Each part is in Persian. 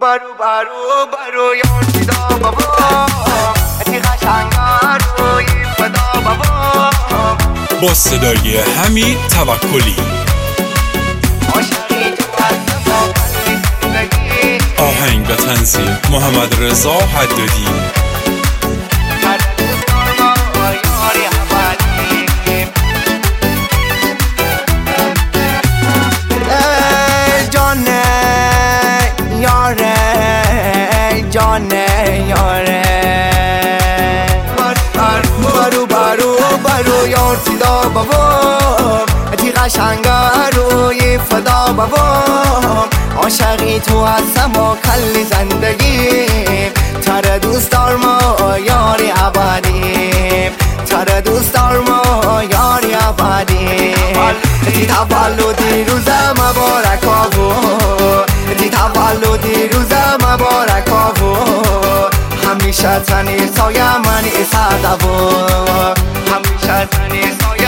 برو برو برو یار فدا بابا تی قشنگا روی فدا بابا با صدای حمید توکلی. آهنگ و تنظیم محمد رضا حدادی. روی فدا بابا. عاشقی تو هستم و کل زندگی. تر دوست دار ما یاری ابدی. تر دوست دار ما یاری ابدی. تی تولدی روز مبارک آبو. تی تولدی روز مبارک آبو. همیشه تنی سایه منی سردبو همیشه تنی سایه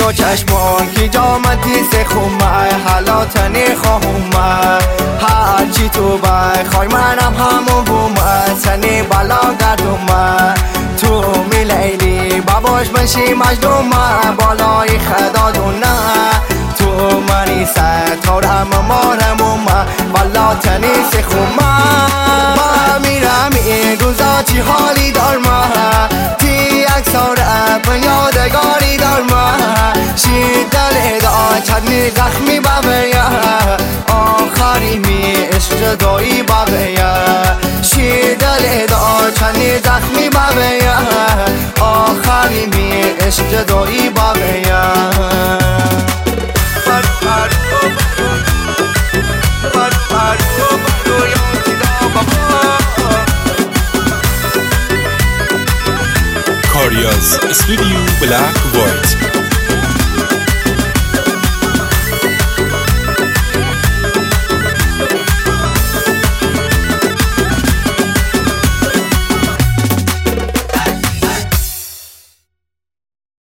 و چشمان. کی جامتی سه خومه حالا تنی خومه هرچی تو بخوای منم همون بومه تنی بلا گردومه تو می لیلی باباش بشی مجدومه بالای خدا دونه تو منی ستارم مارم اومه والا تنی سه چندی زخمی بابیا آخری می عشق دایی بابیا شی دل دا چندی زخمی بابیا آخری می عشق دایی بابیا بر بر بر